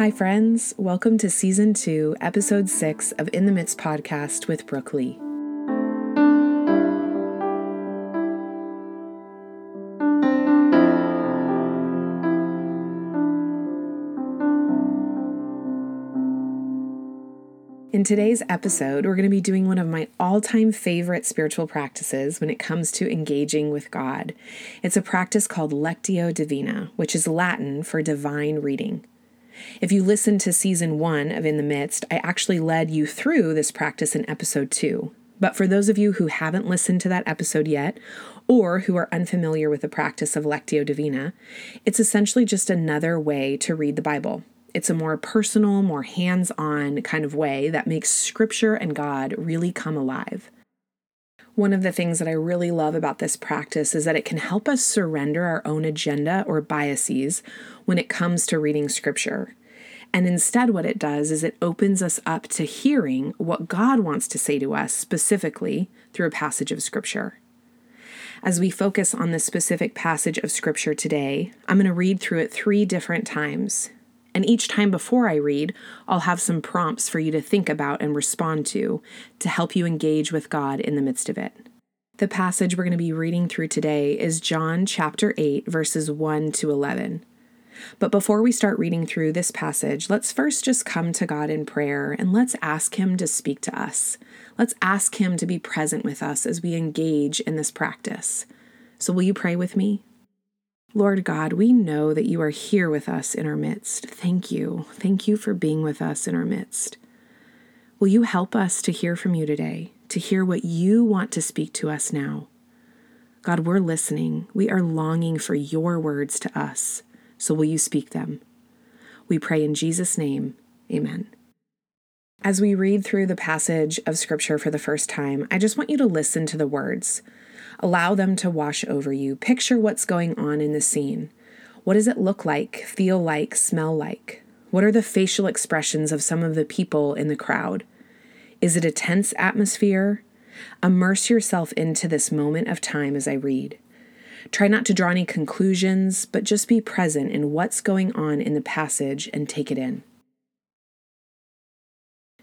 Hi, friends. Welcome to Season 2, Episode 6 of In the Midst podcast with Brooke Lee. In today's episode, we're going to be doing one of my all time favorite spiritual practices when it comes to engaging with God. It's a practice called Lectio Divina, which is Latin for divine reading. If you listen to season one of In the Midst, I actually led you through this practice in episode two. But for those of you who haven't listened to that episode yet, or who are unfamiliar with the practice of Lectio Divina, it's essentially just another way to read the Bible. It's a more personal, more hands on kind of way that makes Scripture and God really come alive. One of the things that I really love about this practice is that it can help us surrender our own agenda or biases when it comes to reading scripture. And instead, what it does is it opens us up to hearing what God wants to say to us specifically through a passage of scripture. As we focus on this specific passage of scripture today, I'm going to read through it three different times. And each time before I read, I'll have some prompts for you to think about and respond to to help you engage with God in the midst of it. The passage we're going to be reading through today is John chapter 8, verses 1 to 11. But before we start reading through this passage, let's first just come to God in prayer and let's ask Him to speak to us. Let's ask Him to be present with us as we engage in this practice. So, will you pray with me? Lord God, we know that you are here with us in our midst. Thank you. Thank you for being with us in our midst. Will you help us to hear from you today, to hear what you want to speak to us now? God, we're listening. We are longing for your words to us. So will you speak them? We pray in Jesus' name. Amen. As we read through the passage of Scripture for the first time, I just want you to listen to the words. Allow them to wash over you. Picture what's going on in the scene. What does it look like, feel like, smell like? What are the facial expressions of some of the people in the crowd? Is it a tense atmosphere? Immerse yourself into this moment of time as I read. Try not to draw any conclusions, but just be present in what's going on in the passage and take it in.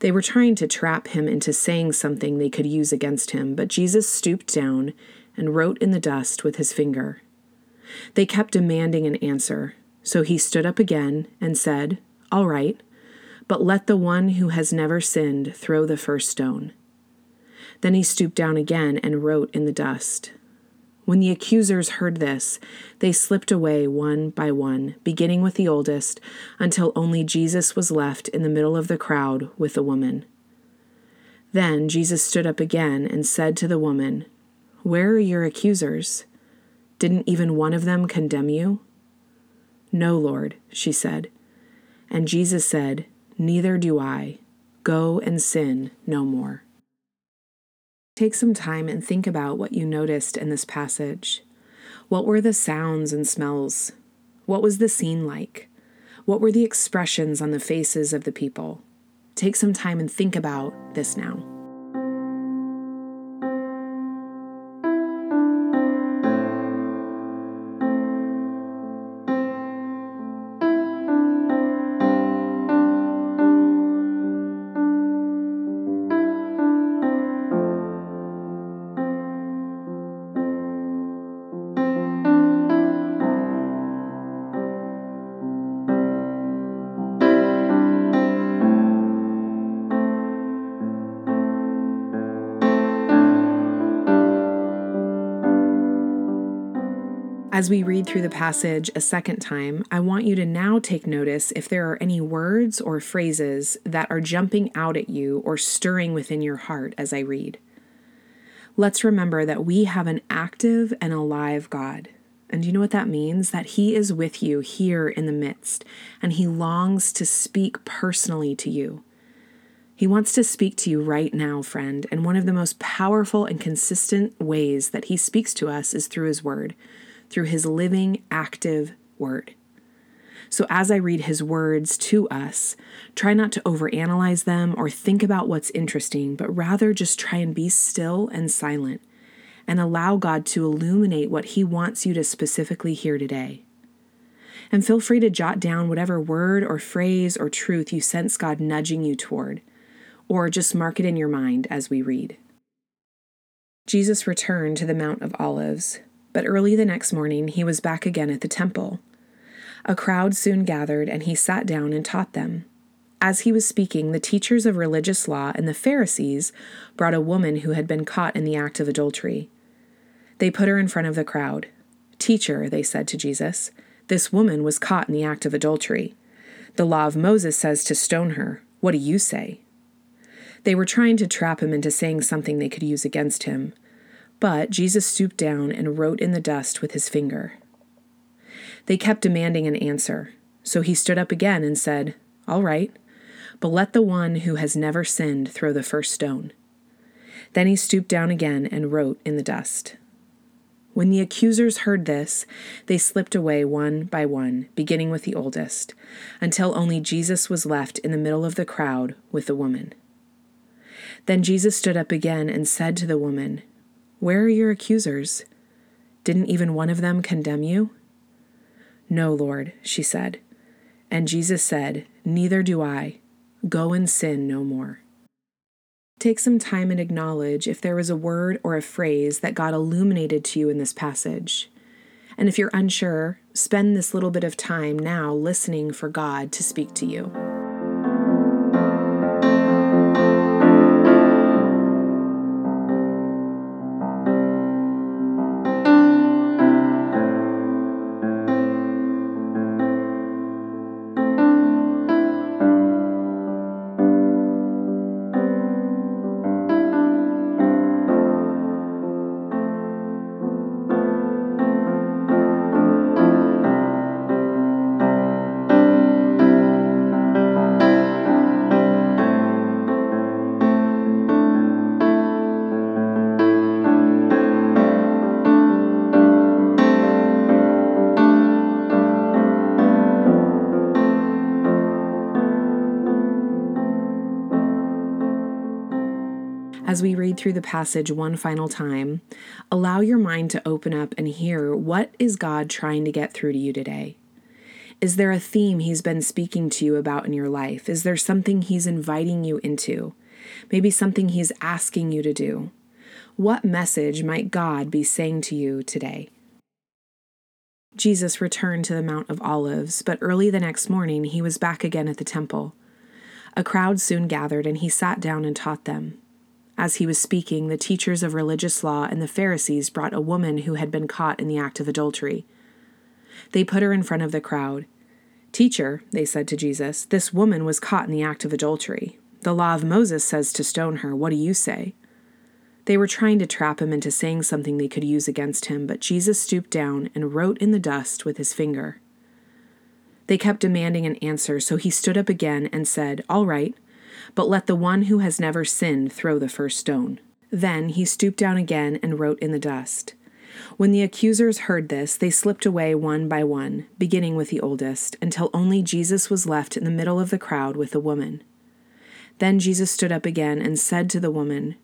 They were trying to trap him into saying something they could use against him, but Jesus stooped down and wrote in the dust with his finger. They kept demanding an answer, so he stood up again and said, All right, but let the one who has never sinned throw the first stone. Then he stooped down again and wrote in the dust. When the accusers heard this, they slipped away one by one, beginning with the oldest, until only Jesus was left in the middle of the crowd with the woman. Then Jesus stood up again and said to the woman, Where are your accusers? Didn't even one of them condemn you? No, Lord, she said. And Jesus said, Neither do I. Go and sin no more. Take some time and think about what you noticed in this passage. What were the sounds and smells? What was the scene like? What were the expressions on the faces of the people? Take some time and think about this now. As we read through the passage a second time, I want you to now take notice if there are any words or phrases that are jumping out at you or stirring within your heart as I read. Let's remember that we have an active and alive God. And do you know what that means? That He is with you here in the midst, and He longs to speak personally to you. He wants to speak to you right now, friend, and one of the most powerful and consistent ways that He speaks to us is through His Word, through His living, active Word. So, as I read His words to us, try not to overanalyze them or think about what's interesting, but rather just try and be still and silent and allow God to illuminate what He wants you to specifically hear today. And feel free to jot down whatever word or phrase or truth you sense God nudging you toward, or just mark it in your mind as we read. Jesus returned to the Mount of Olives, but early the next morning he was back again at the temple. A crowd soon gathered, and he sat down and taught them. As he was speaking, the teachers of religious law and the Pharisees brought a woman who had been caught in the act of adultery. They put her in front of the crowd. Teacher, they said to Jesus, this woman was caught in the act of adultery. The law of Moses says to stone her. What do you say? They were trying to trap him into saying something they could use against him. But Jesus stooped down and wrote in the dust with his finger. They kept demanding an answer, so he stood up again and said, All right, but let the one who has never sinned throw the first stone. Then he stooped down again and wrote in the dust. When the accusers heard this, they slipped away one by one, beginning with the oldest, until only Jesus was left in the middle of the crowd with the woman. Then Jesus stood up again and said to the woman, Where are your accusers? Didn't even one of them condemn you? No, Lord, she said. And Jesus said, Neither do I. Go and sin no more. Take some time and acknowledge if there was a word or a phrase that God illuminated to you in this passage. And if you're unsure, spend this little bit of time now listening for God to speak to you. As we read through the passage one final time, allow your mind to open up and hear what is God trying to get through to you today? Is there a theme he's been speaking to you about in your life? Is there something he's inviting you into? Maybe something he's asking you to do? What message might God be saying to you today? Jesus returned to the Mount of Olives, but early the next morning he was back again at the temple. A crowd soon gathered, and he sat down and taught them. As he was speaking, the teachers of religious law and the Pharisees brought a woman who had been caught in the act of adultery. They put her in front of the crowd. Teacher, they said to Jesus, this woman was caught in the act of adultery. The law of Moses says to stone her. What do you say? They were trying to trap him into saying something they could use against him, but Jesus stooped down and wrote in the dust with his finger. They kept demanding an answer, so he stood up again and said, All right, but let the one who has never sinned throw the first stone. Then he stooped down again and wrote in the dust. When the accusers heard this, they slipped away one by one, beginning with the oldest, until only Jesus was left in the middle of the crowd with the woman. Then Jesus stood up again and said to the woman,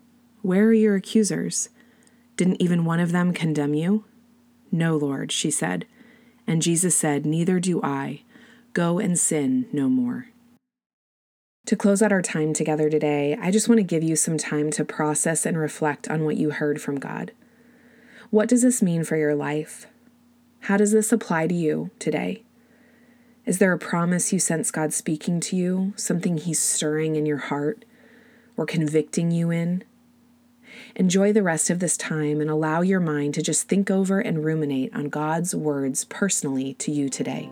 Where are your accusers? Didn't even one of them condemn you? No, Lord, she said. And Jesus said, Neither do I. Go and sin no more. To close out our time together today, I just want to give you some time to process and reflect on what you heard from God. What does this mean for your life? How does this apply to you today? Is there a promise you sense God speaking to you, something He's stirring in your heart or convicting you in? Enjoy the rest of this time and allow your mind to just think over and ruminate on God's words personally to you today.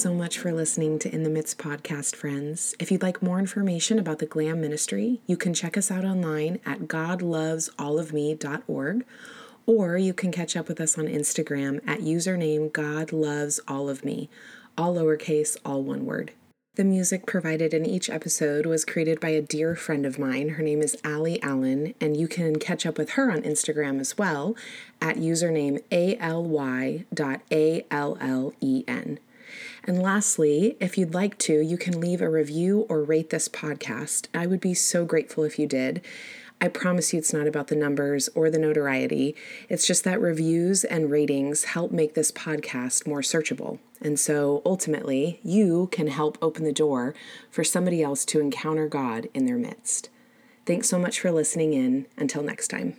So much for listening to In the Midst podcast, friends. If you'd like more information about the GLAM ministry, you can check us out online at godlovesallofme.org or you can catch up with us on Instagram at username God Loves All lowercase, all one word. The music provided in each episode was created by a dear friend of mine. Her name is Aly Allen, and you can catch up with her on Instagram as well at username aly.allen. And lastly, if you'd like to, you can leave a review or rate this podcast. I would be so grateful if you did. I promise you it's not about the numbers or the notoriety. It's just that reviews and ratings help make this podcast more searchable. And so ultimately, you can help open the door for somebody else to encounter God in their midst. Thanks so much for listening in. Until next time.